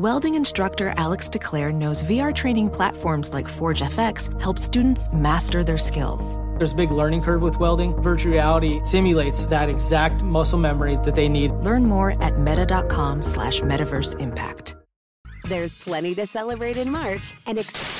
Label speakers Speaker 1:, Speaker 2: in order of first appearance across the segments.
Speaker 1: Welding instructor Alex DeClaire knows VR training platforms like Forge FX help students master their skills.
Speaker 2: There's a big learning curve with welding. Virtual reality simulates that exact muscle memory that they need.
Speaker 1: Learn more at meta.com slash metaverse impact.
Speaker 3: There's plenty to celebrate in March and ex-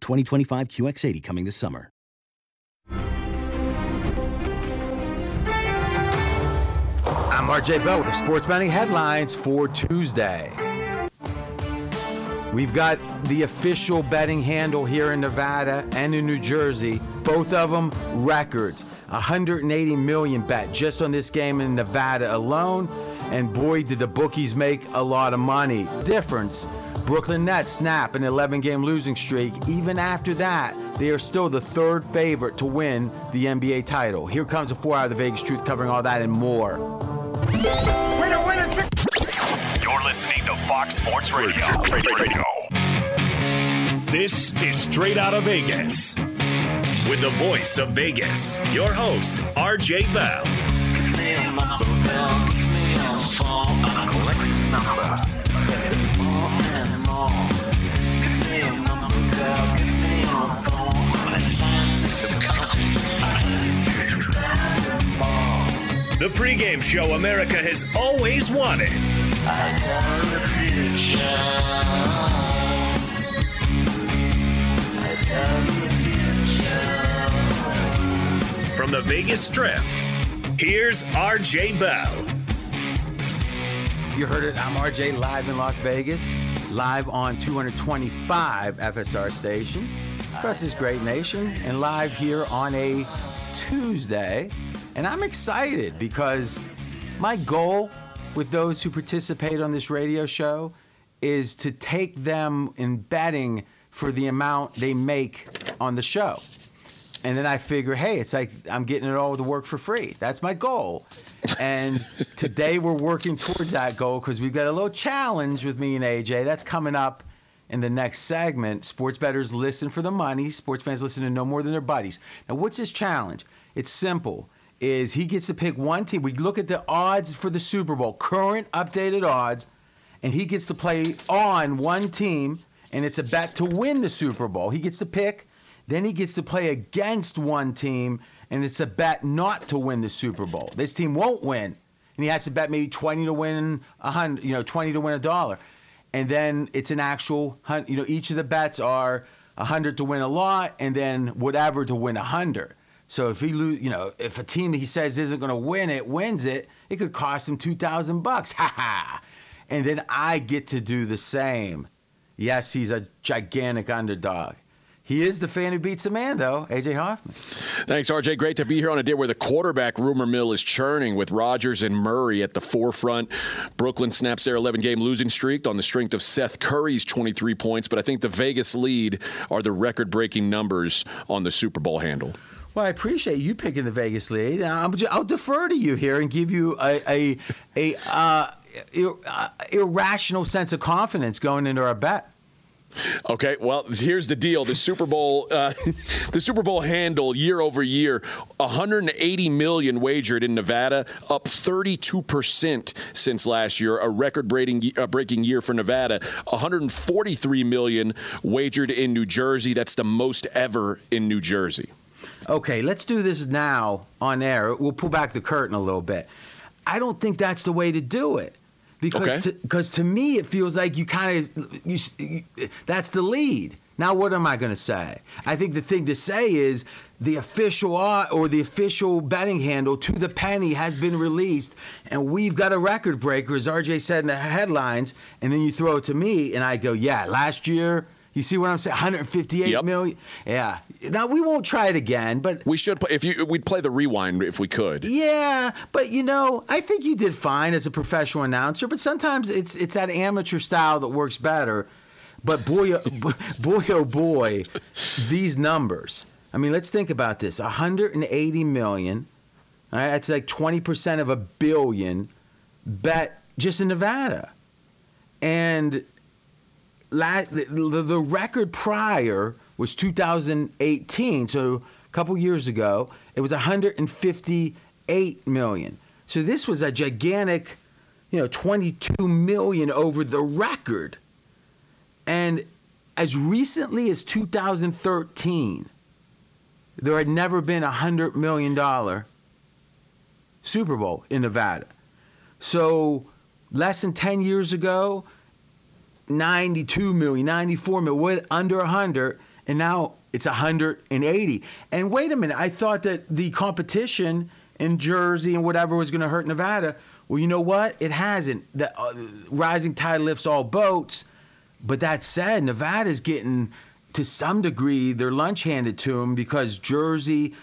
Speaker 4: 2025 QX80 coming this summer.
Speaker 5: I'm RJ Bell with the sports betting headlines for Tuesday. We've got the official betting handle here in Nevada and in New Jersey, both of them records. 180 million bet just on this game in Nevada alone, and boy, did the bookies make a lot of money. Difference Brooklyn Nets snap an 11 game losing streak. Even after that, they are still the third favorite to win the NBA title. Here comes a four hour of the Vegas Truth covering all that and more.
Speaker 6: Winner, winner, You're listening to Fox Sports Radio. Radio. Radio. This is Straight Out of Vegas. With the voice of Vegas, your host, RJ Bell. The pregame show America has always wanted. From the Vegas Strip, here's RJ Bell.
Speaker 5: You heard it. I'm RJ live in Las Vegas, live on 225 FSR stations across this great nation, and live here on a Tuesday. And I'm excited because my goal with those who participate on this radio show is to take them in betting for the amount they make on the show. And then I figure, hey, it's like I'm getting it all the work for free. That's my goal. And today we're working towards that goal because we've got a little challenge with me and AJ. That's coming up in the next segment. Sports bettors listen for the money. Sports fans listen to no more than their buddies. Now, what's his challenge? It's simple. Is he gets to pick one team. We look at the odds for the Super Bowl, current updated odds, and he gets to play on one team, and it's a bet to win the Super Bowl. He gets to pick. Then he gets to play against one team, and it's a bet not to win the Super Bowl. This team won't win, and he has to bet maybe 20 to win a hundred, you know, 20 to win a dollar, and then it's an actual, you know, each of the bets are a hundred to win a lot, and then whatever to win a hundred. So if he lose, you know, if a team he says isn't going to win it wins it, it could cost him two thousand bucks. Ha ha! And then I get to do the same. Yes, he's a gigantic underdog. He is the fan who beats the man, though, AJ Hoffman.
Speaker 7: Thanks, RJ. Great to be here on a day where the quarterback rumor mill is churning with Rodgers and Murray at the forefront. Brooklyn snaps their 11 game losing streak on the strength of Seth Curry's 23 points, but I think the Vegas lead are the record breaking numbers on the Super Bowl handle.
Speaker 5: Well, I appreciate you picking the Vegas lead. I'll, I'll defer to you here and give you a a, a uh, uh, irrational sense of confidence going into our bet.
Speaker 7: Okay, well, here's the deal: the Super Bowl, uh, the Super Bowl handle year over year, 180 million wagered in Nevada, up 32 percent since last year, a record-breaking uh, breaking year for Nevada. 143 million wagered in New Jersey. That's the most ever in New Jersey.
Speaker 5: Okay, let's do this now on air. We'll pull back the curtain a little bit. I don't think that's the way to do it because
Speaker 7: Okay.
Speaker 5: to, cause to me it feels like you kind of you, you, that's the lead. Now what am I going to say? I think the thing to say is the official or the official betting handle to the penny has been released, and we've got a record breaker, as RJ said in the headlines. And then you throw it to me, and I go, yeah, last year. You see what I'm saying? 158 million. Yeah. Now we won't try it again, but
Speaker 7: We should, play, if you, we'd play the rewind if we could.
Speaker 5: yeah, but you know, I think you did fine as a professional announcer. But sometimes it's it's that amateur style that works better. But boy, oh- boy, oh boy, these numbers. I mean, let's think about this: 180 million. All right, that's like 20% of a billion bet just in Nevada, and la- the, the, record prior was 2018, so a couple years ago, it was 158 million. So this was a gigantic, you know, 22 million over the record. And as recently as 2013, there had never been a hundred million dollar Super Bowl in Nevada. So less than 10 years ago, 92 million, 94 million, went under 100, and now it's 180. And wait a minute, I thought that the competition in Jersey and whatever was going to hurt Nevada. Well, you know what? It hasn't. The uh, rising tide lifts all boats. But that said, Nevada's getting to some degree their lunch handed to them because Jersey,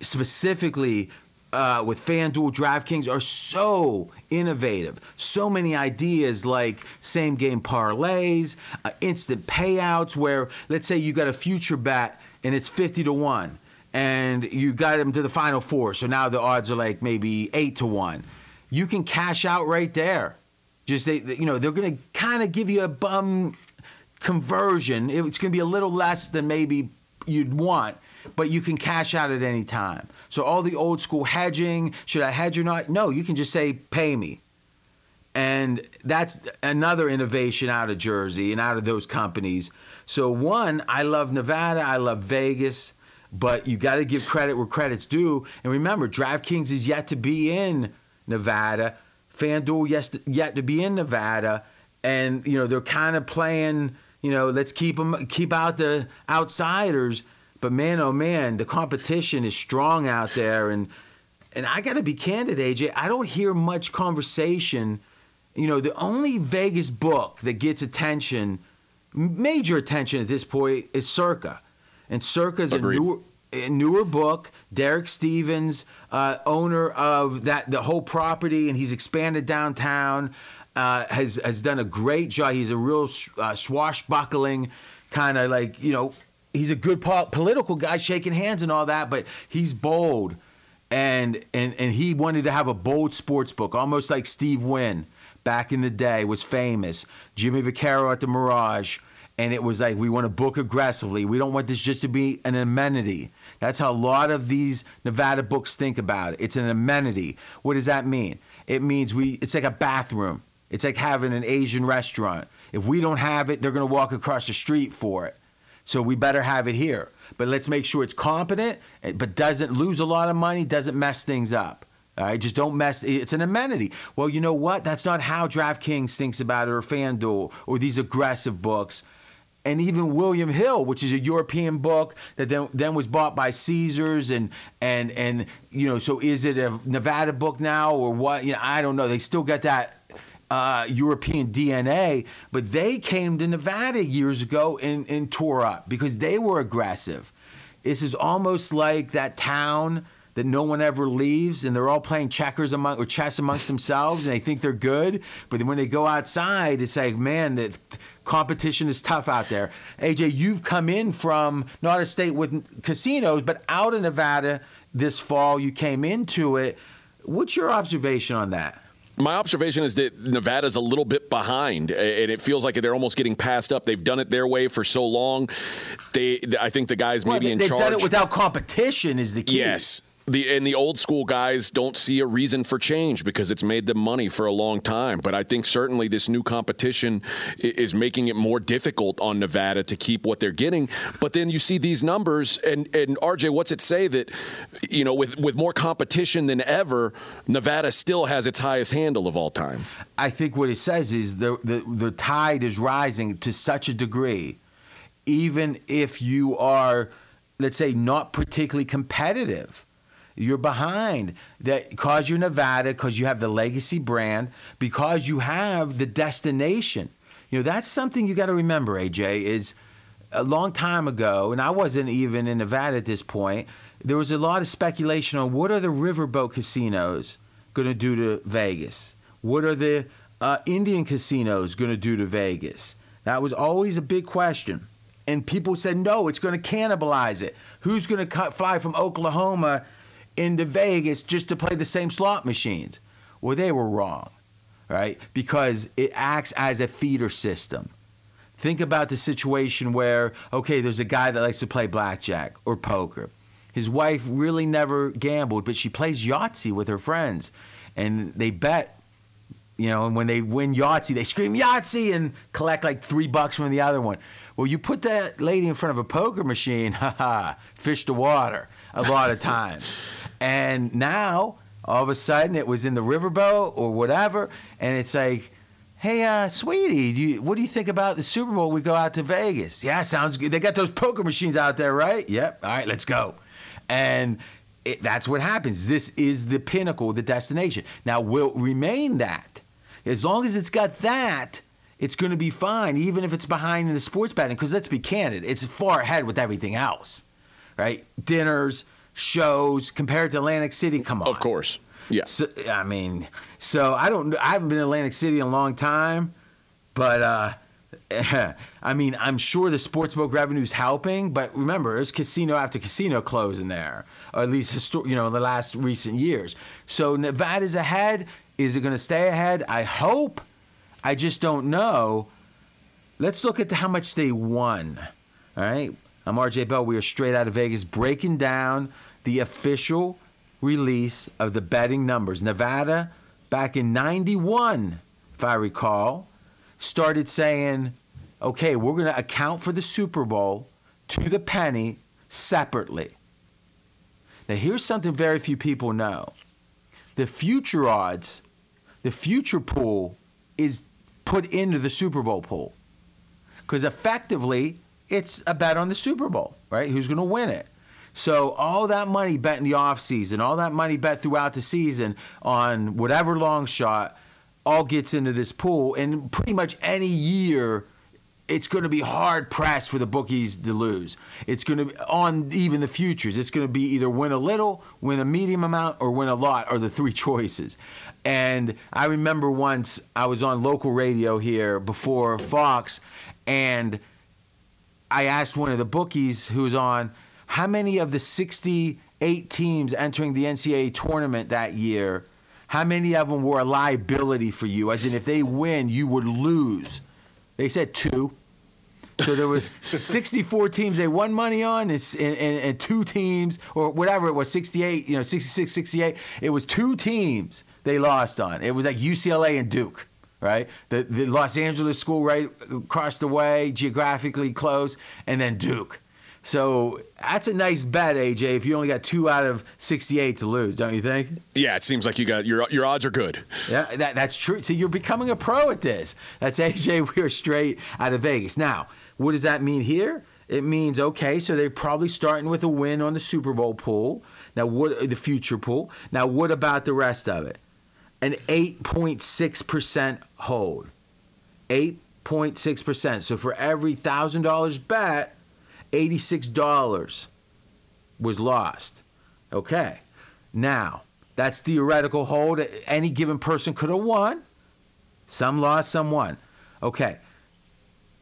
Speaker 5: specifically uh, with FanDuel, DraftKings, are so innovative. So many ideas like same game parlays, uh, instant payouts, where let's say you got a future bet and it's 50 to 1, and you got them to the final four. So now the odds are like maybe 8 to 1. You can cash out right there. Just they, you know, they're going to kind of give you a bum conversion. It's going to be a little less than maybe you'd want, but you can cash out at any time. So all the old school hedging, should I hedge or not? No, you can just say pay me. And that's another innovation out of Jersey and out of those companies. So one, I love Nevada, I love Vegas, but you got to give credit where credit's due. And remember, DraftKings is yet to be in Nevada. FanDuel yes, yet to be in Nevada, and you know they're kind of playing. You know, let's keep them keep out the outsiders. But man, oh man, the competition is strong out there, and and I got to be candid, AJ. I don't hear much conversation. You know, the only Vegas book that gets attention, major attention at this point, is Circa, and Circa's a newer, a newer book. Derek Stevens, uh, owner of that the whole property, and he's expanded downtown. Uh, has has done a great job. He's a real uh, swashbuckling kind of like you know he's a good po- political guy, shaking hands and all that, but he's bold. And, and and he wanted to have a bold sports book, almost like Steve Wynn back in the day was famous. Jimmy Vaccaro at the Mirage, and it was like we want to book aggressively. We don't want this just to be an amenity. That's how a lot of these Nevada books think about it. It's an amenity. What does that mean? It means we. It's like a bathroom. It's like having an Asian restaurant. If we don't have it, they're going to walk across the street for it. So we better have it here. But let's make sure it's competent, eh, but doesn't lose a lot of money, doesn't mess things up. All right, just don't mess. It's an amenity. Well, you know what? That's not how DraftKings thinks about it, or FanDuel, or these aggressive books. And even William Hill, which is a European book that then then was bought by Caesars, and and and you know, so is it a Nevada book now or what? You know, I don't know. They still got that uh, European DNA, but they came to Nevada years ago and, and tore up because they were aggressive. This is almost like that town that no one ever leaves, and they're all playing checkers among or chess amongst themselves, and they think they're good. But when they go outside, it's like, man, the competition is tough out there. AJ, you've come in from not a state with casinos, but out of Nevada this fall. You came into it. What's your observation on that?
Speaker 7: My observation is that Nevada's a little bit behind, and it feels like they're almost getting passed up. They've done it their way for so long. They, I think the guys maybe in
Speaker 5: they've
Speaker 7: charge.
Speaker 5: They've done it without competition. Is the key?
Speaker 7: Yes, the and the old school guys don't see a reason for change because it's made them money for a long time. But I think certainly this new competition is making it more difficult on Nevada to keep what they're getting. But then you see these numbers, and and RJ, what's it say that you know with with more competition than ever, Nevada still has its highest handle of all time.
Speaker 5: I think what it says is the the, the tide is rising to such a degree, even if you are, let's say, not particularly competitive you're behind that because you're Nevada, because you have the legacy brand, because you have the destination. You know, that's something you got to remember, AJ, is a long time ago, and I wasn't even in Nevada at this point, there was a lot of speculation on what are the riverboat casinos going to do to Vegas? What are the uh, Indian casinos going to do to Vegas? That was always a big question. And people said, no, it's going to cannibalize it. Who's going to fly from Oklahoma into Vegas just to play the same slot machines. Well, they were wrong, right? Because it acts as a feeder system. Think about the situation where, okay, there's a guy that likes to play blackjack or poker. His wife really never gambled, but she plays Yahtzee with her friends. And they bet, you know, and when they win Yahtzee, they scream Yahtzee and collect like three bucks from the other one. Well, you put that lady in front of a poker machine, haha, fish to water a lot of times. And now, all of a sudden, it was in the riverboat or whatever, and it's like, hey, uh, sweetie, do you, what do you think about the Super Bowl? We go out to Vegas. Yeah, sounds good. They got those poker machines out there, right? Yep. All right, let's go. And it, that's what happens. This is the pinnacle, the destination. Now, will remain that. As long as it's got that, it's going to be fine, even if it's behind in the sports betting. Because let's be candid, it's far ahead with everything else, right? Dinners, shows compared to Atlantic City. Come on.
Speaker 7: Of course. Yeah.
Speaker 5: So, I mean, so I don't. I haven't been in Atlantic City in a long time, but uh, I mean, I'm sure the sportsbook revenue is helping. But remember, there's casino after casino closing there, or at least histor- you know in the last recent years. So Nevada's ahead. Is it going to stay ahead? I hope. I just don't know. Let's look at how much they won. All right. I'm RJ Bell. We are straight out of Vegas breaking down the official release of the betting numbers. Nevada, back in 91, if I recall, started saying, okay, we're going to account for the Super Bowl to the penny separately. Now, here's something very few people know the future odds, the future pool is put into the Super Bowl pool. Because effectively, it's a bet on the Super Bowl, right? Who's going to win it? So all that money bet in the offseason, all that money bet throughout the season on whatever long shot, all gets into this pool. And pretty much any year, it's going to be hard pressed for the bookies to lose. It's going to be on even the futures. It's going to be either win a little, win a medium amount, or win a lot are the three choices. And I remember once I was on local radio here before Fox, and I asked one of the bookies who was on how many of the 68 teams entering the NCAA tournament that year, how many of them were a liability for you? As in, if they win, you would lose. They said two. So there was 64 teams they won money on, and, and, and, two teams, or whatever it was, 68, you know, 66, 68. It was two teams they lost on. It was like UCLA and Duke right? The, the Los Angeles school right across the way, geographically close, and then Duke. So that's a nice bet, AJ. If you only got two out of 68 to lose, don't you think?
Speaker 7: Yeah, it seems like you got your your odds are good.
Speaker 5: Yeah, that, that's true. See, you're becoming a pro at this. That's AJ. We're straight out of Vegas. Now, what does that mean here? It means okay, so they're probably starting with a win on the Super Bowl pool. Now, what the future pool? Now, what about the rest of it? an 8.6% hold. 8.6%. So for every $1,000 bet, $86 was lost. Okay. Now, that's theoretical hold. Any given person could have won. Some lost, some won. Okay.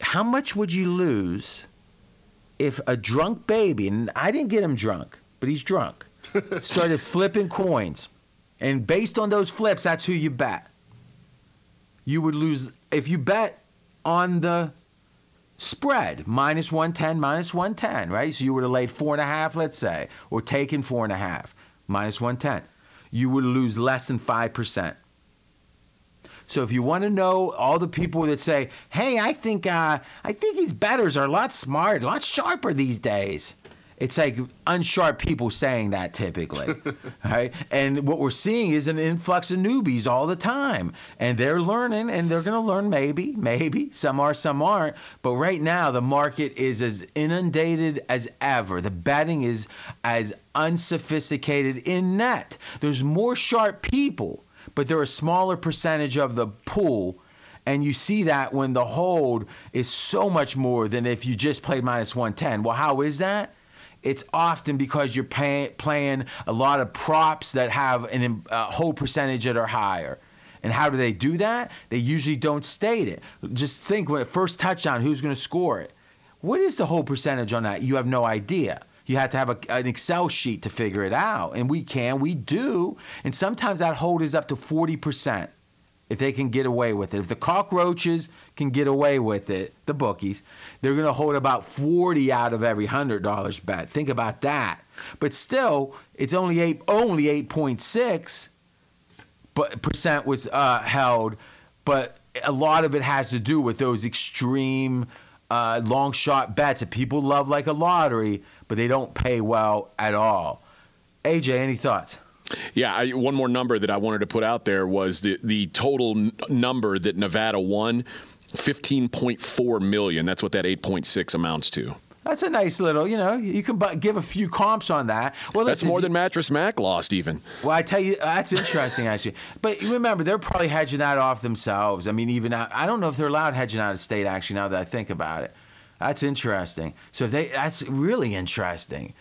Speaker 5: How much would you lose if a drunk baby, and I didn't get him drunk, but he's drunk, started flipping coins? And based on those flips, that's who you bet. you would lose if you bet on the spread minus 110, minus 110, right? So you would have laid four and a half, let's say, or taken four and a half, minus 110. You would lose less than 5%. So if you want to know all the people that say, "Hey, I think uh, I think these betters are a lot smarter, a lot sharper these days," it's like unsharp people saying that typically, right? And what we're seeing is an influx of newbies all the time, and they're learning, and they're going to learn maybe, maybe some are, some aren't. But right now, the market is as inundated as ever. The betting is as unsophisticated in net. There's more sharp people but they're a smaller percentage of the pool. And you see that when the hold is so much more than if you just played minus 110. Well, how is that? It's often because you're pay, playing a lot of props that have an, a whole percentage that are higher. And how do they do that? They usually don't state it. Just think when first touchdown, who's going to score it? What is the whole percentage on that? You have no idea. You have to have a, an Excel sheet to figure it out. And we can, we do. And sometimes that hold is up to 40% if they can get away with it. If the cockroaches can get away with it, the bookies, they're going to hold about 40 out of every $100 bet. Think about that. But still, it's only 8 only 8.6 but percent was uh, held, but a lot of it has to do with those extreme uh, long shot bets that people love like a lottery, but they don't pay well at all. AJ, any thoughts?
Speaker 7: Yeah, I, one more number that I wanted to put out there was the the total n- number that Nevada won, fifteen point four million. That's what that eight point six amounts to.
Speaker 5: That's a nice little, you know, you can give a few comps on that.
Speaker 7: Well, that's listen, more than Mattress Mac lost, even.
Speaker 5: Well, I tell you, that's interesting actually. But remember, they're probably hedging that off themselves. I mean, even I don't know if they're allowed hedging out of state. Actually, now that I think about it, that's interesting. So if they, that's really interesting.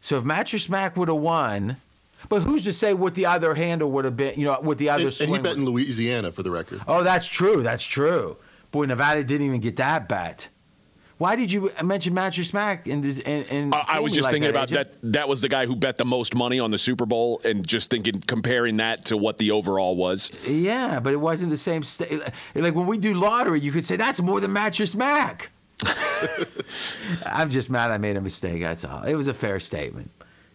Speaker 5: So if Mattress Mac would have won, but who's to say what the other handle would have been? You know, what the other
Speaker 8: and, and he bet in Louisiana for the record.
Speaker 5: Oh, that's true. That's true. Boy, Nevada didn't even get that bet. Why did you mention Mattress Mac? And and, and
Speaker 7: I was just
Speaker 5: like
Speaker 7: thinking
Speaker 5: that,
Speaker 7: about
Speaker 5: agent?
Speaker 7: that. That was the guy who bet the most money on the Super Bowl, and just thinking, comparing that to what the overall was.
Speaker 5: Yeah, but it wasn't the same. St- like when we do lottery, you could say that's more than Mattress Mac. I'm just mad I made a mistake. That's all. It was a fair statement,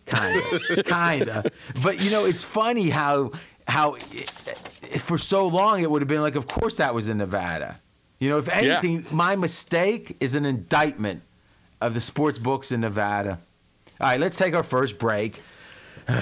Speaker 5: kind of, kind of. But you know, it's funny how how eh, for so long it would have been like, of course that was in Nevada. You know, if anything, yeah. my mistake is an indictment of the sports books in Nevada. All right, let's take our first break.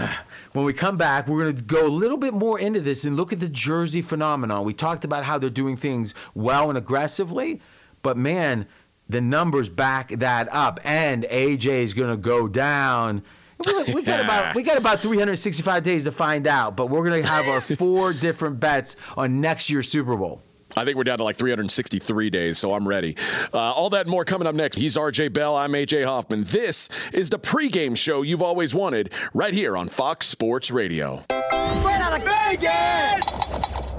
Speaker 5: When we come back, we're going to go a little bit more into this and look at the Jersey phenomenon. We talked about how they're doing things well and aggressively, but man, the numbers back that up, and AJ is going to go down. We, we got about we got about 365 days to find out, but we're going to have our four different bets on next year's Super Bowl.
Speaker 7: I think we're down to like 363 days, so I'm ready. Uh, all that and more coming up next. He's RJ Bell. I'm AJ Hoffman. This is the pregame show you've always wanted, right here on Fox Sports Radio.
Speaker 9: Straight out of Vegas!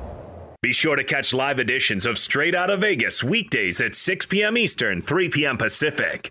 Speaker 6: Be sure to catch live editions of Straight Out of Vegas weekdays at 6 p.m. Eastern, 3 p.m. Pacific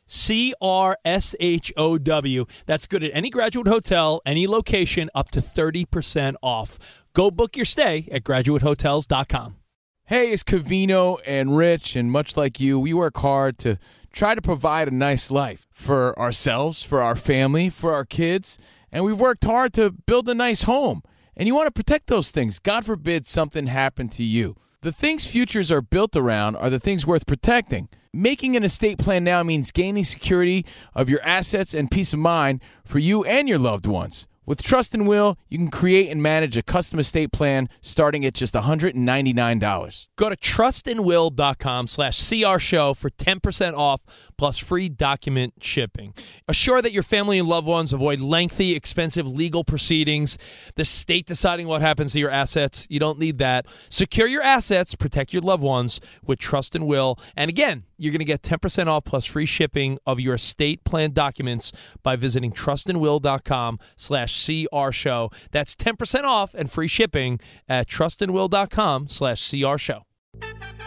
Speaker 10: C R S H O W. That's good at any graduate hotel, any location, up to 30% off. Go book your stay at graduatehotels.com.
Speaker 11: Hey, it's Covino and Rich, and much like you, we work hard to try to provide a nice life for ourselves, for our family, for our kids, and we've worked hard to build a nice home. And you want to protect those things. God forbid something happened to you. The things futures are built around are the things worth protecting. Making an estate plan now means gaining security of your assets and peace of mind for you and your loved ones. With Trust and Will, you can create and manage a custom estate plan starting at just $199.
Speaker 10: Go to trustandwill.com slash CR show for 10% off plus free document shipping. Assure that your family and loved ones avoid lengthy, expensive legal proceedings, the state deciding what happens to your assets. You don't need that. Secure your assets, protect your loved ones with Trust and Will. And again, you're going to get 10% off plus free shipping of your estate plan documents by visiting trustandwill.com slash CR show. That's 10% off and free shipping at trustandwill.com slash CR show.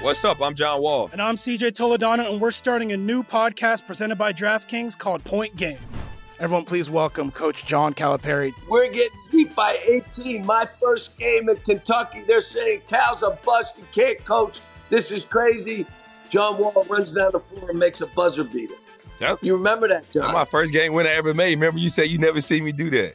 Speaker 12: What's up? I'm John Wall.
Speaker 13: And I'm CJ Toledano, and we're starting a new podcast presented by DraftKings called Point Game. Everyone, please welcome Coach John Calipari.
Speaker 14: We're getting beat by 18. My first game in Kentucky, they're saying Cal's a bust. He can't coach. This is crazy. John Wall runs down the floor and makes a buzzer beater.
Speaker 12: Yep.
Speaker 14: You remember that, John?
Speaker 12: That's my first game win I ever made. Remember you said you never see me do that.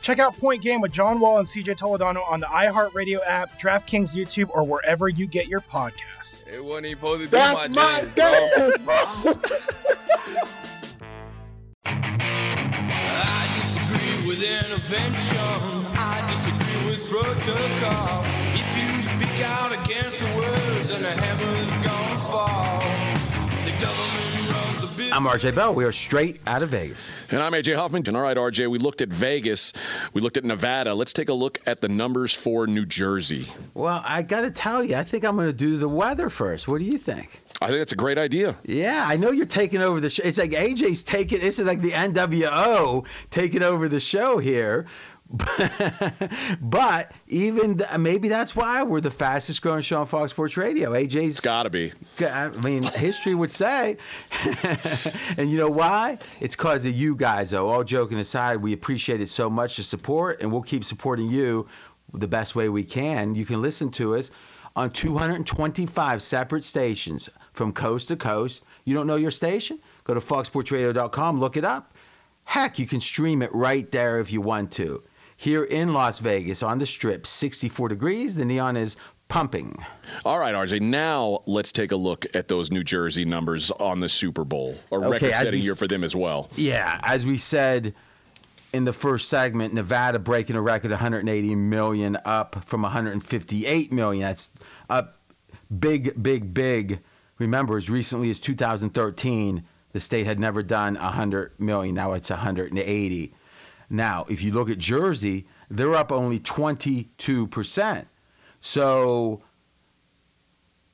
Speaker 13: Check out Point Game with John Wall and CJ Toledano on the iHeartRadio app, DraftKings YouTube, or wherever you get your podcasts.
Speaker 12: It wasn't even supposed to be
Speaker 15: That's
Speaker 12: my,
Speaker 15: my
Speaker 12: game, bro.
Speaker 16: I disagree with intervention. I disagree with protocol. If you speak out against the words, then the heavens gonna fall. The government runs a business.
Speaker 5: I'm RJ Bell. We are straight out of Vegas.
Speaker 7: And I'm AJ Hoffman. And all right, RJ, we looked at Vegas, we looked at Nevada. Let's take a look at the numbers for New Jersey.
Speaker 5: Well, I got to tell you, I think I'm going to do the weather first. What do you think?
Speaker 7: I think that's a great idea.
Speaker 5: Yeah, I know you're taking over the show. It's like AJ's taking. This is like the NWO taking over the show here. but even th- maybe that's why we're the fastest growing show on Fox Sports Radio. AJ's
Speaker 7: got to be.
Speaker 5: I mean, history would say. and you know why? It's because of you guys, though. All joking aside, we appreciate it so much the support, and we'll keep supporting you the best way we can. You can listen to us on 225 separate stations from coast to coast. You don't know your station? Go to foxsportsradio.com, look it up. Heck, you can stream it right there if you want to. Here in Las Vegas on the strip, 64 degrees, the neon is pumping.
Speaker 7: All right, RJ. Now let's take a look at those New Jersey numbers on the Super Bowl. A
Speaker 5: Okay,
Speaker 7: record-setting year for them as well.
Speaker 5: Yeah, as we said in the first segment, Nevada breaking a record 180 million up from 158 million. That's up big, big, big. Remember, as recently as 2013, the state had never done 100 million. Now it's 180. Now, if you look at Jersey, they're up only 22%. So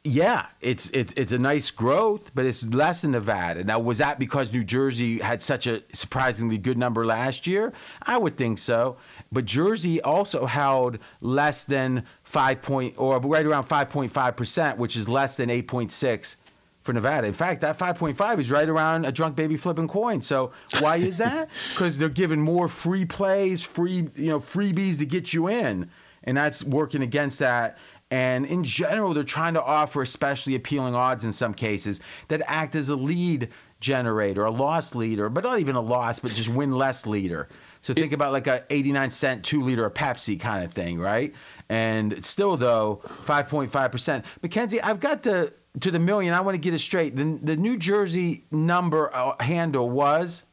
Speaker 5: yeah, it's it's it's a nice growth, but it's less than Nevada. Now, was that because New Jersey had such a surprisingly good number last year? I would think so. But Jersey also held less than five point or right around 5.5 percent, which is less than 8.6 for Nevada. In fact, that 5.5 is right around a drunk baby flipping coin. So why is that? Because they're giving more free plays, free you know freebies to get you in, and that's working against that. And in general, they're trying to offer especially appealing odds in some cases that act as a lead generator, a loss leader, but not even a loss, but just win less leader. So think about like a 89 cent two liter of Pepsi kind of thing, right? And still though, 5.5 percent. Mackenzie, I've got the to the million. I want to get it straight. The, the New Jersey number uh, handle was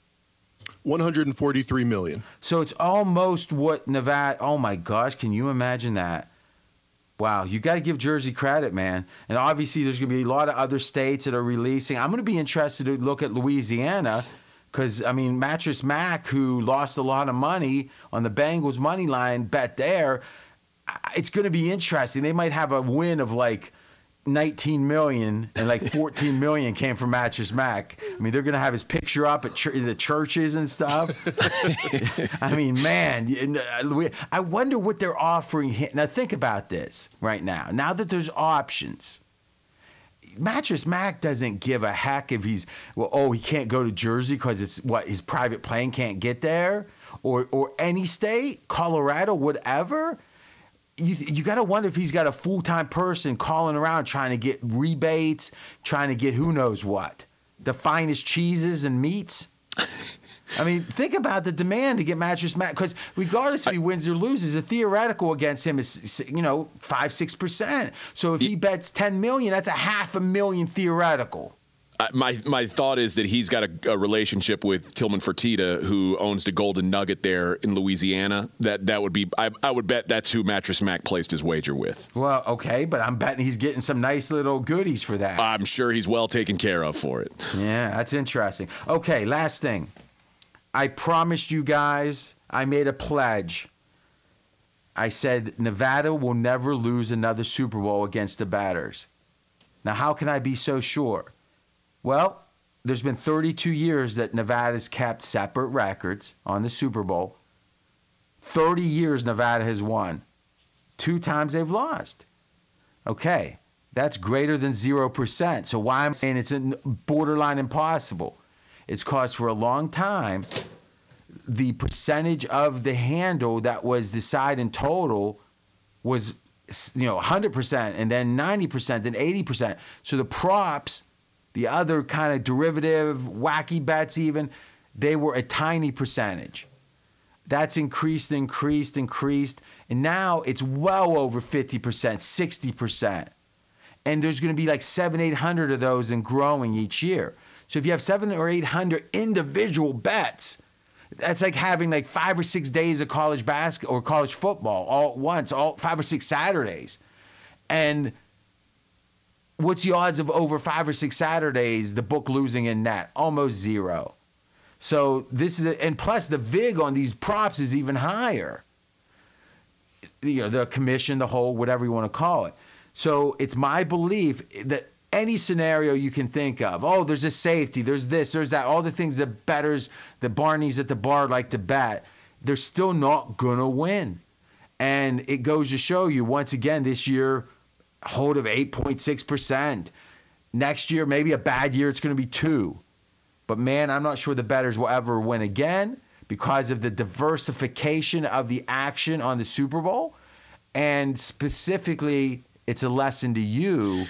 Speaker 8: 143 million.
Speaker 5: so it's almost what Nevada. Oh my gosh, can you imagine that? Wow, you got to give Jersey credit, man. And obviously, there's going to be a lot of other states that are releasing. I'm going to be interested to look at Louisiana Because I mean, Mattress Mac, who lost a lot of money on the Bengals money line bet there, it's going to be interesting. They might have a win of like 19 million and like 14 million came from Mattress Mac. I mean, they're going to have his picture up at ch- the churches and stuff. I mean, man, uh, I wonder what they're offering him. Now, think about this right now. Now that there's options, Mattress Mac doesn't give a heck if he's well. Oh, he can't go to Jersey because it's what his private plane can't get there, or or any state, Colorado, whatever. You you got to wonder if he's got a full time person calling around trying to get rebates, trying to get who knows what, the finest cheeses and meats. I mean, think about the demand to get Mattress Mac because regardless if he wins or loses, the theoretical against him is you know five six percent. So if he bets ten million, that's a half a million theoretical.
Speaker 7: My my thought is that he's got a, a relationship with Tillman Fertitta, who owns the Golden Nugget there in Louisiana. That that would be I, I would bet that's who Mattress Mac placed his wager with.
Speaker 5: Well, okay, but I'm betting he's getting some nice little goodies for that.
Speaker 7: I'm sure he's well taken care of for it.
Speaker 5: Yeah, that's interesting. Okay, last thing. I promised you guys, I made a pledge. I said Nevada will never lose another Super Bowl against the Batters. Now, how can I be so sure? Well, there's been 32 years that Nevada's kept separate records on the Super Bowl. 30 years Nevada has won. Two times they've lost. Okay, that's greater than 0%. So why I'm saying it's in borderline impossible? It's caused for a long time the percentage of the handle that was side in total was you know 100% and then 90% then 80%. So the props, the other kind of derivative wacky bets even, they were a tiny percentage. That's increased, increased, increased, and now it's well over 50%, 60%. And there's going to be like seven, eight hundred of those and growing each year. So if you have seven or eight hundred individual bets, that's like having like five or six days of college basketball or college football all at once, all five or six Saturdays. And what's the odds of over five or six Saturdays the book losing in net? Almost zero. So this is, a, and plus the vig on these props is even higher. You know, the commission, the whole, whatever you want to call it. So it's my belief that any scenario you can think of, oh, there's a safety, there's this, there's that, all the things that betters, the Barneys at the bar like to bet, they're still not gonna win. And it goes to show you once again this year, hold of 8.6%. Next year, maybe a bad year, it's going to be two. But man, I'm not sure the betters will ever win again because of the diversification of the action on the Super Bowl. And specifically, it's a lesson to you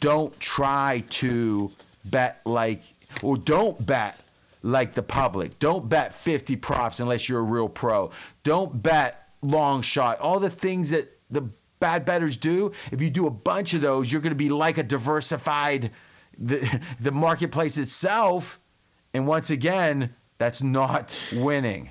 Speaker 5: don't try to bet like, or don't bet like the public. Don't bet 50 props unless you're a real pro. Don't bet long shot. All the things that the bad betters do, if you do a bunch of those, you're going to be like a diversified the the marketplace itself. And once again, that's not winning.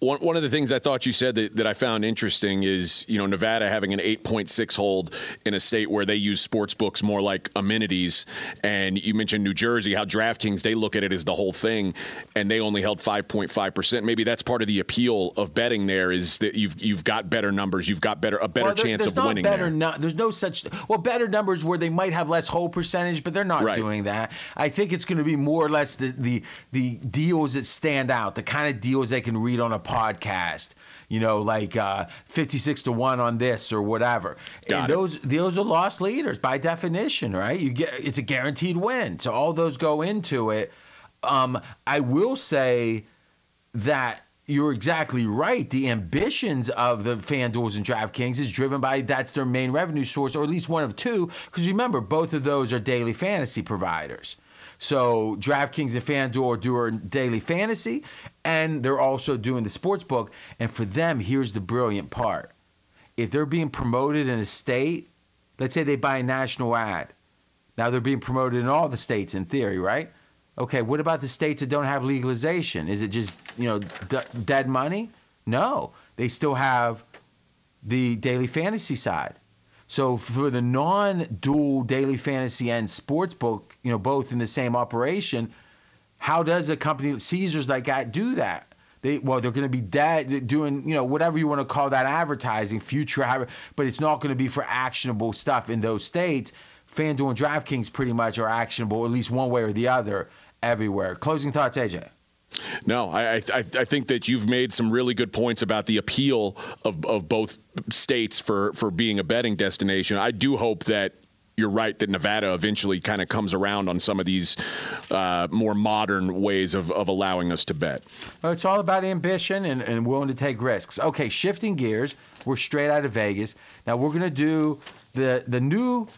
Speaker 7: One, one of the things I thought you said that, that I found interesting is, you know, Nevada having an 8.6 hold in a state where they use sports books more like amenities. And you mentioned New Jersey, how DraftKings, they look at it as the whole thing, and they only held 5.5%. Maybe that's part of the appeal of betting there is that you've you've got better numbers, you've got better a better
Speaker 5: Well, there-
Speaker 7: chance of
Speaker 5: not
Speaker 7: winning
Speaker 5: better
Speaker 7: there.
Speaker 5: nu- there's no such well better numbers where they might have less hold percentage, but they're not
Speaker 7: Right.
Speaker 5: doing that. I think it's going to be more or less the, the the deals that stand out, the kind of deals they can read on a podcast. You know, like uh, 56 to one on this or whatever.
Speaker 7: Got
Speaker 5: and
Speaker 7: it.
Speaker 5: those those are lost leaders by definition, right? You get it's a guaranteed win, so all those go into it. Um, I will say that you're exactly right. The ambitions of the FanDuels and DraftKings is driven by that's their main revenue source, or at least one of two. Because remember, both of those are daily fantasy providers. So DraftKings and FanDuel doing daily fantasy, and they're also doing the sports book. And for them, here's the brilliant part: if they're being promoted in a state, let's say they buy a national ad. Now they're being promoted in all the states in theory, right? Okay, what about the states that don't have legalization? Is it just, you know, d- dead money? No, they still have the daily fantasy side. So for the non-dual daily fantasy and sports book, you know, both in the same operation, How does a company Caesars like that do that? They well, they're going to be dead doing you know whatever you want to call that advertising, future, but it's not going to be for actionable stuff in those states. FanDuel and DraftKings pretty much are actionable, at least one way or the other, everywhere. Closing thoughts, AJ.
Speaker 7: No, I, I I think that you've made some really good points about the appeal of, of both states for, for being a betting destination. I do hope that you're right that Nevada eventually kind of comes around on some of these uh, more modern ways of, of allowing us to bet.
Speaker 5: Well, it's all about ambition and, and willing to take risks. Okay, shifting gears. We're straight out of Vegas. Now we're gonna do the the new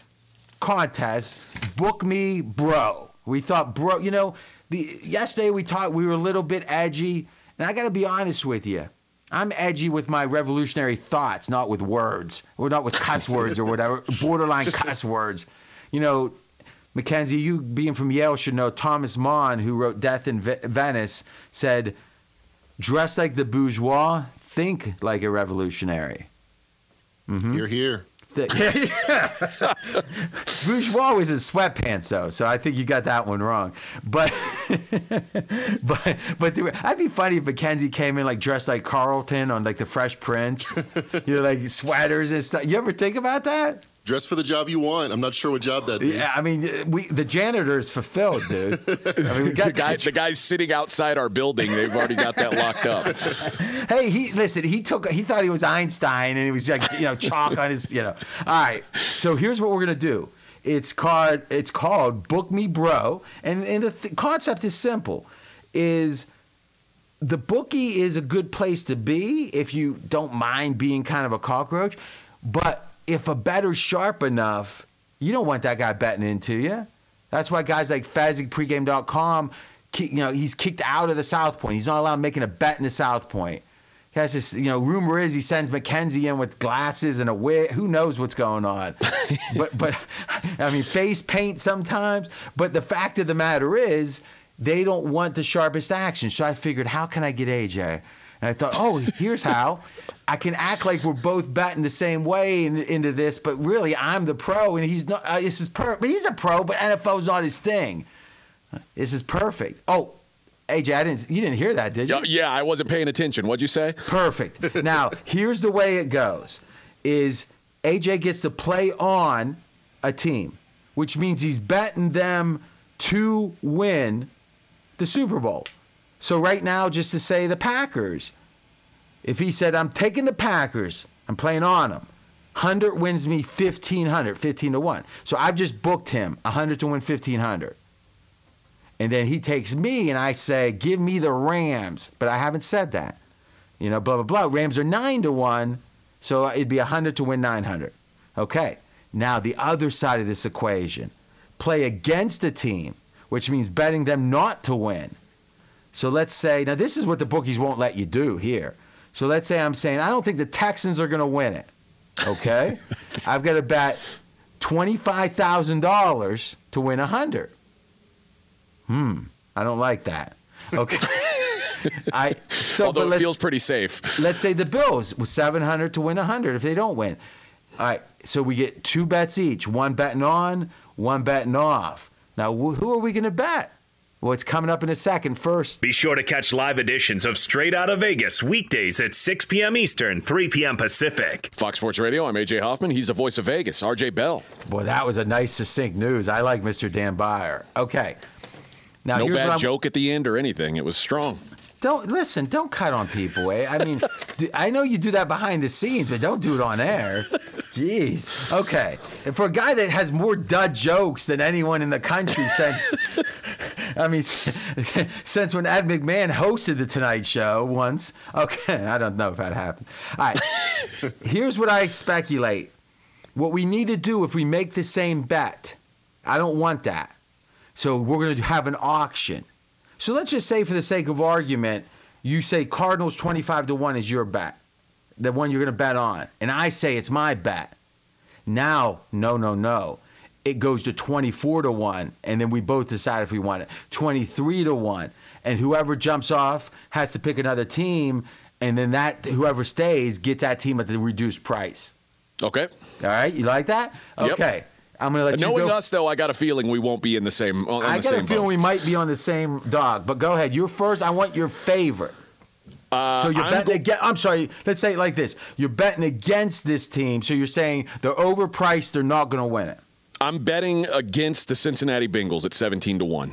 Speaker 5: contest. Book me, bro. We thought, bro. You know, the yesterday we talked. We were a little bit edgy, and I got to be honest with you. I'm edgy with my revolutionary thoughts, not with words, or not with cuss words or whatever, borderline cuss words. You know, Mackenzie, you being from Yale should know Thomas Mann, who wrote Death in Ve- Venice, said, "Dress like the bourgeois, think like a revolutionary." Mm-hmm.
Speaker 8: You're here.
Speaker 5: Bourgeois was in sweatpants though, so I think you got that one wrong. But but but that'd be funny if Mackenzie came in like dressed like Carlton on like the Fresh Prince, you know, like sweaters and stuff. You ever think about that?
Speaker 8: Dress for the job you want. I'm not sure what job that'd be.
Speaker 5: Yeah, I mean, we the janitor is fulfilled, dude. I mean, we got
Speaker 7: the guy, the guy's sitting outside our building. They've already got that locked up.
Speaker 5: hey, he listen. He took. He thought he was Einstein, and he was like, you know, chalk on his, you know. All right. So here's what we're gonna do. It's called. It's called Book Me Bro, and and the th- concept is simple. Is the bookie is a good place to be if you don't mind being kind of a cockroach, but if a better's sharp enough, you don't want that guy betting into you. That's why guys like FezzikPregame.com, you know, he's kicked out of the South Point. He's not allowed making a bet in the South Point. He has this, you know, rumor is he sends Mackenzie in with glasses and a wig. Who knows what's going on? but, but, I mean, face paint sometimes. But the fact of the matter is, they don't want the sharpest action. So I figured, how can I get AJ? And I thought, oh, here's how. I can act like we're both betting the same way in, into this, but really I'm the pro and he's not. Uh, this is per. But he's a pro, but NFL's not his thing. This is perfect. Oh, AJ, I didn't. You didn't hear that, did you?
Speaker 7: Yeah, I wasn't paying attention. What'd you say?
Speaker 5: Perfect. now here's the way it goes: is AJ gets to play on a team, which means he's betting them to win the Super Bowl. So right now, just to say the Packers, if he said, I'm taking the Packers, I'm playing on them, 100 wins me 1,500, 15 to 1. So I've just booked him 100 to win 1,500. And then he takes me and I say, give me the Rams. But I haven't said that. You know, blah, blah, blah. Rams are 9 to 1. So it'd be 100 to win 900. Okay. Now the other side of this equation play against a team, which means betting them not to win. So let's say, now this is what the bookies won't let you do here. So let's say I'm saying, I don't think the Texans are going to win it. Okay? I've got to bet $25,000 to win 100. Hmm. I don't like that. Okay. I so
Speaker 7: although it feels pretty safe.
Speaker 5: Let's say the Bills with 700 to win 100 if they don't win. All right. So we get two bets each, one betting on, one betting off. Now who are we going to bet? Well, it's coming up in a second. First,
Speaker 6: be sure to catch live editions of Straight Out of Vegas weekdays at 6 p.m. Eastern, 3 p.m. Pacific.
Speaker 7: Fox Sports Radio. I'm AJ Hoffman. He's the voice of Vegas. RJ Bell.
Speaker 5: Boy, that was a nice, succinct news. I like Mr. Dan Byer. Okay.
Speaker 7: Now, no bad joke at the end or anything. It was strong.
Speaker 5: Don't listen. Don't cut on people. Eh? I mean, I know you do that behind the scenes, but don't do it on air. Jeez. Okay. And for a guy that has more dud jokes than anyone in the country since, I mean, since when Ed McMahon hosted the Tonight Show once. Okay. I don't know if that happened. All right. Here's what I speculate. What we need to do if we make the same bet, I don't want that. So we're going to have an auction. So let's just say, for the sake of argument, you say Cardinals 25 to 1 is your bet, the one you're going to bet on. And I say it's my bet. Now, no, no, no. It goes to 24 to 1, and then we both decide if we want it. 23 to 1. And whoever jumps off has to pick another team, and then that whoever stays gets that team at the reduced price.
Speaker 7: Okay.
Speaker 5: All right. You like that? Okay.
Speaker 7: Yep.
Speaker 5: I'm going to let uh,
Speaker 7: Knowing
Speaker 5: you go.
Speaker 7: us, though, I got a feeling we won't be in the same. On,
Speaker 5: I
Speaker 7: the
Speaker 5: got
Speaker 7: same
Speaker 5: a feeling
Speaker 7: boat.
Speaker 5: we might be on the same dog. But go ahead. You're first. I want your favorite.
Speaker 7: Uh,
Speaker 5: so you're
Speaker 7: I'm
Speaker 5: betting
Speaker 7: go-
Speaker 5: against. I'm sorry. Let's say it like this: You're betting against this team. So you're saying they're overpriced. They're not going to win it.
Speaker 7: I'm betting against the Cincinnati Bengals at 17 to one.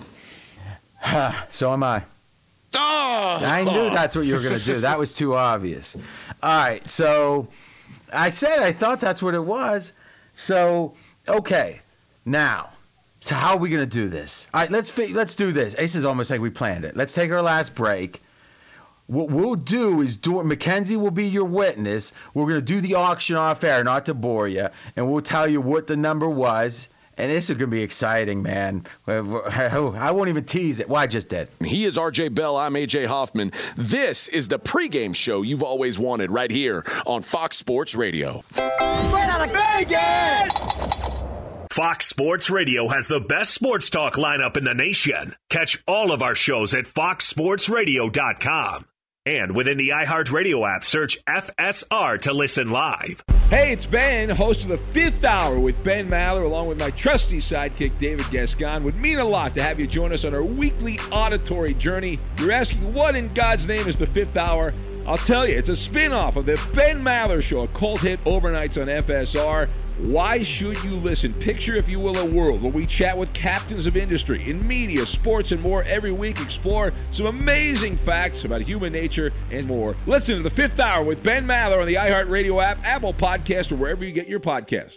Speaker 5: so am I.
Speaker 7: Oh!
Speaker 5: I knew ah. that's what you were going to do. That was too obvious. All right. So I said I thought that's what it was. So okay, now. So how are we going to do this? All right, let's fi- let's do this. Ace is almost like we planned it. Let's take our last break. What we'll do is do Mackenzie will be your witness. We're going to do the auction off air, not to bore you, and we'll tell you what the number was. And this is going to be exciting, man. I won't even tease it. Well, I just did.
Speaker 7: He is RJ Bell. I'm AJ Hoffman. This is the pregame show you've always wanted right here on Fox Sports Radio.
Speaker 17: Straight out of Vegas!
Speaker 6: Fox Sports Radio has the best sports talk lineup in the nation. Catch all of our shows at foxsportsradio.com. And within the iHeartRadio app, search FSR to listen live.
Speaker 18: Hey, it's Ben, host of the fifth hour with Ben Maller, along with my trusty sidekick, David Gascon. Would mean a lot to have you join us on our weekly auditory journey. You're asking, what in God's name is the fifth hour? I'll tell you, it's a spin off of the Ben Maller Show, a cult hit overnights on FSR. Why should you listen? Picture, if you will, a world where we chat with captains of industry in media, sports, and more every week. Explore some amazing facts about human nature and more. Listen to the fifth hour with Ben Maller on the iHeartRadio app, Apple Podcast, or wherever you get your podcasts.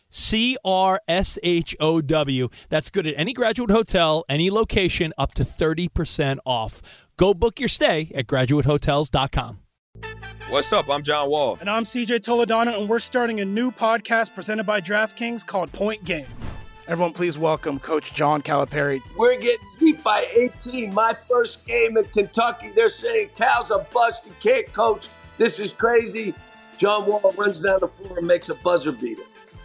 Speaker 10: C R S H O W. That's good at any graduate hotel, any location, up to 30% off. Go book your stay at graduatehotels.com.
Speaker 12: What's up? I'm John Wall.
Speaker 13: And I'm CJ Toledano, and we're starting a new podcast presented by DraftKings called Point Game. Everyone, please welcome Coach John Calipari.
Speaker 14: We're getting beat by 18. My first game in Kentucky. They're saying Cal's a bust. He can't coach. This is crazy. John Wall runs down the floor and makes a buzzer beater.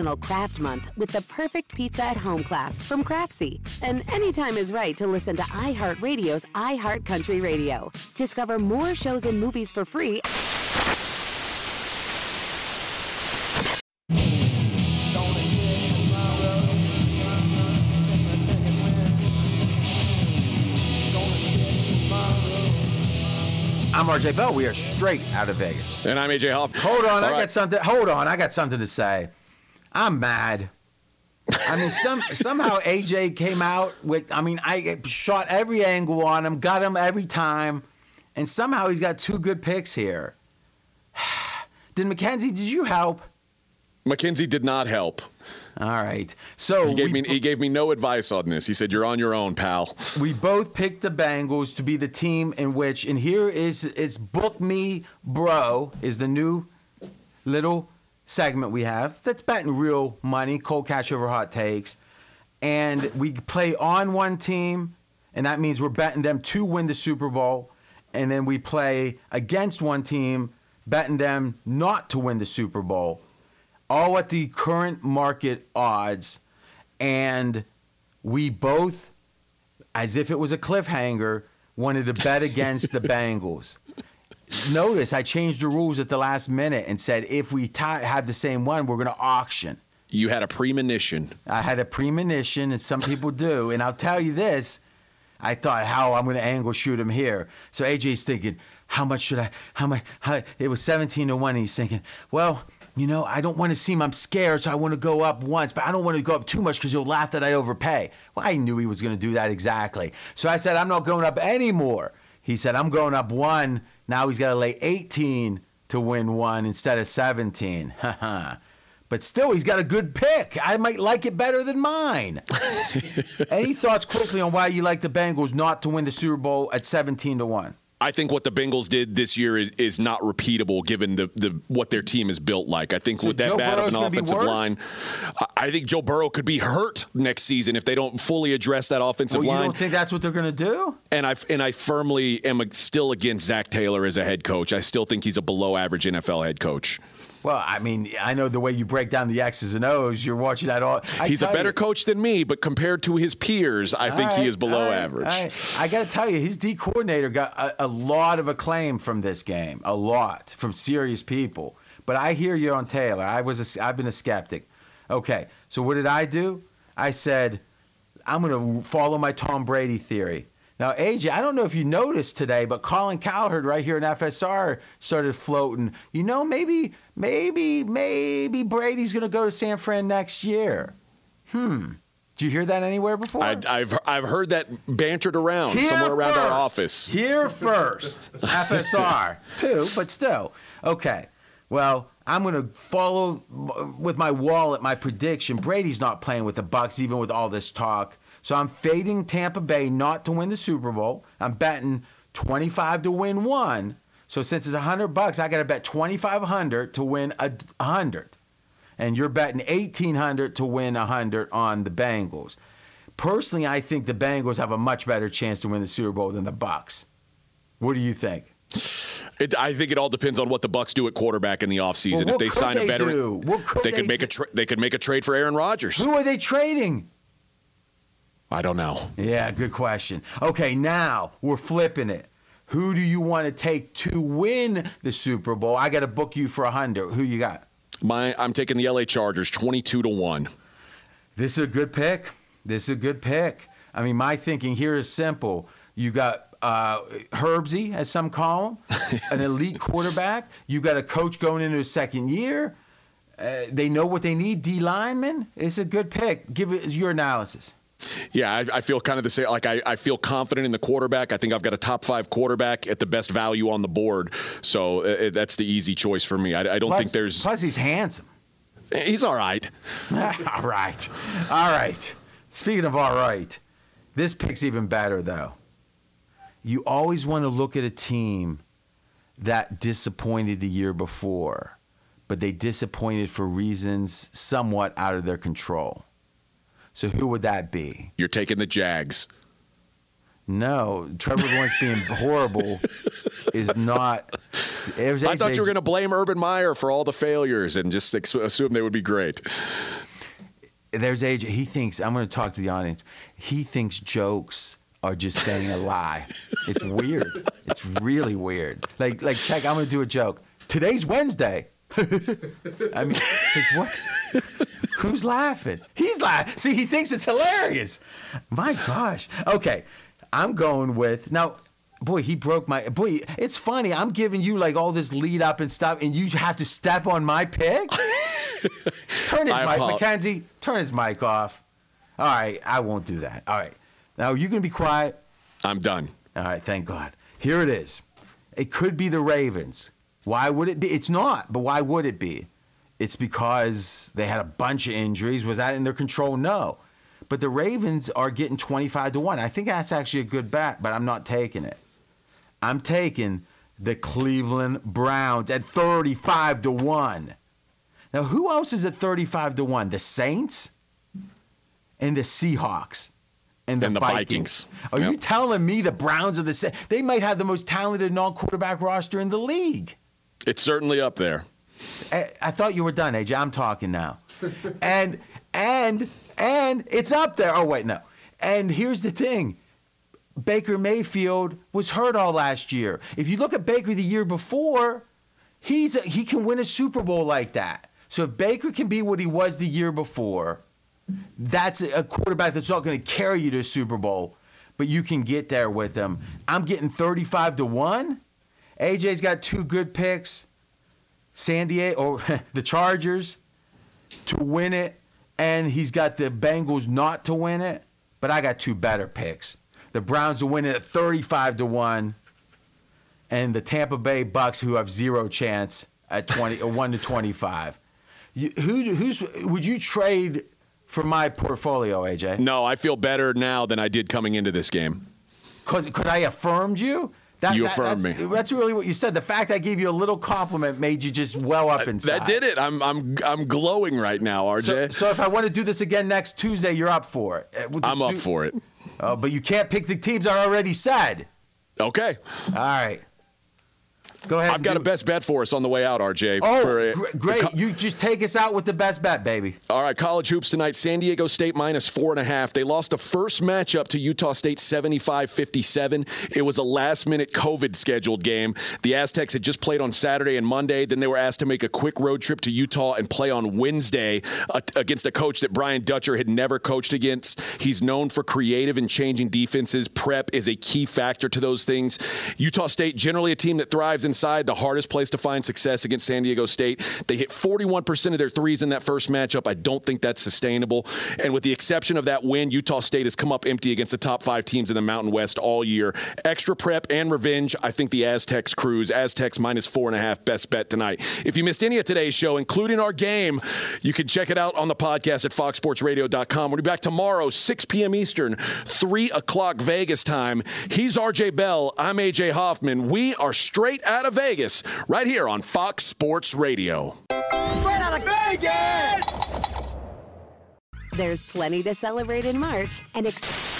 Speaker 3: National Craft Month with the perfect pizza at home class from Craftsy. And anytime is right to listen to iHeartRadio's iHeart Country Radio. Discover more shows and movies for free.
Speaker 5: I'm RJ Bell. We are straight out of Vegas.
Speaker 7: And I'm AJ Hoffman.
Speaker 5: Hold on,
Speaker 7: All
Speaker 5: I
Speaker 7: right.
Speaker 5: got something. Hold on, I got something to say. I'm mad. I mean, some somehow AJ came out with. I mean, I shot every angle on him, got him every time, and somehow he's got two good picks here. Did Mackenzie? Did you help?
Speaker 7: Mackenzie did not help.
Speaker 5: All right. So
Speaker 7: he gave
Speaker 5: we,
Speaker 7: me he gave me no advice on this. He said you're on your own, pal.
Speaker 5: we both picked the Bengals to be the team in which, and here is it's book me, bro, is the new little segment we have that's betting real money, cold cash over hot takes, and we play on one team, and that means we're betting them to win the Super Bowl, and then we play against one team, betting them not to win the Super Bowl, all at the current market odds, and we both, as if it was a cliffhanger, wanted to bet against the Bengals. Notice I changed the rules at the last minute and said if we tie, have the same one, we're going to auction.
Speaker 7: You had a premonition.
Speaker 5: I had a premonition, and some people do. And I'll tell you this: I thought, how I'm going to angle shoot him here. So AJ's thinking, how much should I? How much? How, it was 17 to one. And he's thinking, well, you know, I don't want to seem I'm scared, so I want to go up once, but I don't want to go up too much because you'll laugh that I overpay. Well, I knew he was going to do that exactly. So I said, I'm not going up anymore. He said, I'm going up one. Now he's got to lay 18 to win one instead of 17. but still, he's got a good pick. I might like it better than mine. Any thoughts quickly on why you like the Bengals not to win the Super Bowl at 17 to 1?
Speaker 7: I think what the Bengals did this year is, is not repeatable given the, the what their team is built like. I think
Speaker 5: So
Speaker 7: with that
Speaker 5: Joe
Speaker 7: bad
Speaker 5: Burrow's
Speaker 7: of an offensive line, I- think Joe Burrow could be hurt next season if they don't fully address that offensive
Speaker 5: Well, you
Speaker 7: line.
Speaker 5: don't think that's what they're going to do?
Speaker 7: And I and I firmly am still against Zac Taylor as a head coach. I still think he's a below average NFL head coach.
Speaker 5: Well, I mean, I know the way you break down the X's and O's. You're watching that all. I
Speaker 7: he's a better
Speaker 5: you-
Speaker 7: coach than me, but compared to his peers, I think
Speaker 5: All
Speaker 7: he is below
Speaker 5: right,
Speaker 7: average.
Speaker 5: right. I got to tell you, his D coordinator got a, a lot of acclaim from this game, a lot from serious people. But I hear you on Taylor. I was a, I've been a skeptic. Okay, so what did I do? I said I'm going to follow my Tom Brady theory. Now, AJ, I don't know if you noticed today, but Colin Cowherd right here in FSR started floating. You know, maybe, maybe, maybe Brady's going to go to San Fran next year. Hmm. Did you hear that anywhere before?
Speaker 7: I, I've I've heard that bantered around
Speaker 5: Here
Speaker 7: somewhere around our office.
Speaker 5: Here first. FSR. too, but still. Okay. Well, I'm going to follow with my wallet my prediction. Brady's not playing with the Bucks even with all this talk. So I'm fading Tampa Bay not to win the Super Bowl. I'm betting 25 to win one. So since it's 100 bucks, I got to bet 2500 to win a 100. And you're betting 1800 to win 100 on the Bengals. Personally, I think the Bengals have a much better chance to win the Super Bowl than the Bucks. What do you think?
Speaker 7: It, I think it all depends on what the Bucks do at quarterback in the offseason.
Speaker 5: Well,
Speaker 7: if they sign
Speaker 5: they
Speaker 7: a veteran,
Speaker 5: could
Speaker 7: they
Speaker 5: they
Speaker 7: could make a tra- they could make a trade for Aaron Rodgers.
Speaker 5: Who are they trading?
Speaker 7: I don't know.
Speaker 5: Yeah, good question. Okay, now we're flipping it. Who do you want to take to win the Super Bowl? I got to book you for a hundred. Who you got?
Speaker 7: My I'm taking the LA Chargers 22 to 1.
Speaker 5: This is a good pick. This is a good pick. I mean, my thinking here is simple. You got uh, Herbsy, as some call him, an elite quarterback. You got a coach going into his second year. Uh, they know what they need. D lineman. It's a good pick. Give it your analysis.
Speaker 7: Yeah, I, I feel kind of the same. Like I, I feel confident in the quarterback. I think I've got a top five quarterback at the best value on the board. So uh, that's the easy choice for me. I, I don't
Speaker 5: Plus-
Speaker 7: think there's.
Speaker 5: Plus, he's handsome.
Speaker 7: He's all right.
Speaker 5: all right. All right. Speaking of all right, this pick's even better, though. You always want to look at a team that disappointed the year before, but they disappointed for reasons somewhat out of their control. So who would that be?
Speaker 7: You're taking the Jags.
Speaker 5: No, Trevor Lawrence being horrible is not.
Speaker 7: I thought you were going to blame Urban Meyer for all the failures and just assume they would be great.
Speaker 5: there's AJ. He thinks I'm going to talk to the audience. He thinks jokes are just saying a lie. It's weird. It's really weird. Like like check. I'm going to do a joke. Today's Wednesday. I mean, like, what? Who's laughing? He's laughing. See, he thinks it's hilarious. My gosh. Okay, I'm going with now. boy, he broke my boy. It's funny. I'm giving you like all this lead up and stuff, and you have to step on my pick. turn his
Speaker 7: I
Speaker 5: mic, Mackenzie. Turn his mic off. All right, I won't do that. All right, now you gonna be quiet.
Speaker 7: I'm done.
Speaker 5: All right, thank God. Here it is. It could be the Ravens. Why would it be? It's not, but why would it be? It's because they had a bunch of injuries. Was that in their control? No. But the Ravens are getting 25 to 1. I think that's actually a good bet, but I'm not taking it. I'm taking the Cleveland Browns at 35 to 1. Now, who else is at 35 to 1? The Saints and the Seahawks and the,
Speaker 7: And the
Speaker 5: Vikings.
Speaker 7: Vikings.
Speaker 5: Are you telling me the Browns are the same? They might have the most talented non-quarterback roster in the league.
Speaker 7: It's certainly up there.
Speaker 5: I, I thought you were done, AJ. I'm talking now. and and and it's up there. Oh wait, no. And here's the thing. Baker Mayfield was hurt all last year. If you look at Baker the year before, he's a, he can win a Super Bowl like that. So if Baker can be what he was the year before, that's a quarterback that's not going to carry you to a Super Bowl, but you can get there with him. I'm getting 35 to 1. AJ's got two good picks. San Diego or the Chargers to win it, and he's got the Bengals not to win it. But I got two better picks. The Browns will win it at 35 to one, and the Tampa Bay Bucks, who have zero chance, at 20 or one to 25. You, who who's would you trade for my portfolio, AJ?
Speaker 7: No, I feel better now than I did coming into this game.
Speaker 5: Cause, could I affirmed you? That,
Speaker 7: You
Speaker 5: that-
Speaker 7: affirmed
Speaker 5: that's,
Speaker 7: me.
Speaker 5: That's really what you said. The fact I gave you a little compliment made you just well up inside.
Speaker 7: That did it. I'm I'm I'm glowing right now, RJ.
Speaker 5: So, so if I want to do this again next Tuesday, you're up for it. Uh, we'll
Speaker 7: I'm up for it.
Speaker 5: Oh, but you can't pick the teams I already said.
Speaker 7: Okay.
Speaker 5: All right. Go ahead.
Speaker 7: I've got a best bet for us on the way out, RJ.
Speaker 5: Oh,
Speaker 7: for
Speaker 5: gr- great! You just take us out with the best bet, baby.
Speaker 7: All right, college hoops tonight. San Diego State minus four and a half. They lost the first matchup to Utah State 75 57. It was a last minute COVID scheduled game. The Aztecs had just played on Saturday and Monday. Then they were asked to make a quick road trip to Utah and play on Wednesday uh, against a coach that Brian Dutcher had never coached against. He's known for creative and changing defenses. Prep is a key factor to those things. Utah State, generally a team that thrives inside, the hardest place to find success against San Diego State. They hit 41% of their threes in that first matchup. I don't think that's sustainable. And with the exception of that win, Utah State has come up empty against the top five teams in the Mountain West all year. Extra prep and revenge. I think the Aztecs cruise. Aztecs minus four and a half. Best bet tonight. If you missed any of today's show, including our game, you can check it out on the podcast at foxsportsradio.com. We'll be back tomorrow, 6 p.m. Eastern, 3 o'clock Vegas time. He's RJ Bell. I'm AJ Hoffman. We are straight out of Vegas, right here on Fox Sports Radio.
Speaker 19: Straight out of Vegas!
Speaker 3: There's plenty to celebrate in March and ex-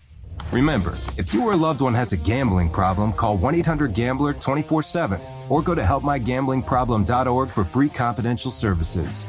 Speaker 20: Remember, if you or a loved one has a gambling problem, call 1 800 Gambler 24 7 or go to helpmygamblingproblem.org for free confidential services.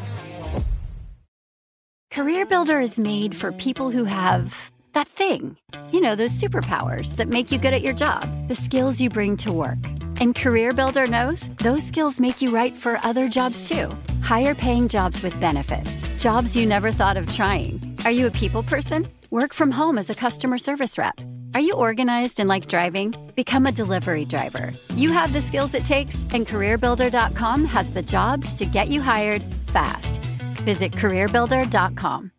Speaker 21: CareerBuilder is made for people who have that thing. You know, those superpowers that make you good at your job, the skills you bring to work. And CareerBuilder knows those skills make you right for other jobs too. Higher paying jobs with benefits, Jobs you never thought of trying. Are you a people person? Work from home as a customer service rep. Are you organized and like driving? Become a delivery driver. You have the skills it takes, and CareerBuilder.com has the jobs to get you hired fast. Visit CareerBuilder.com.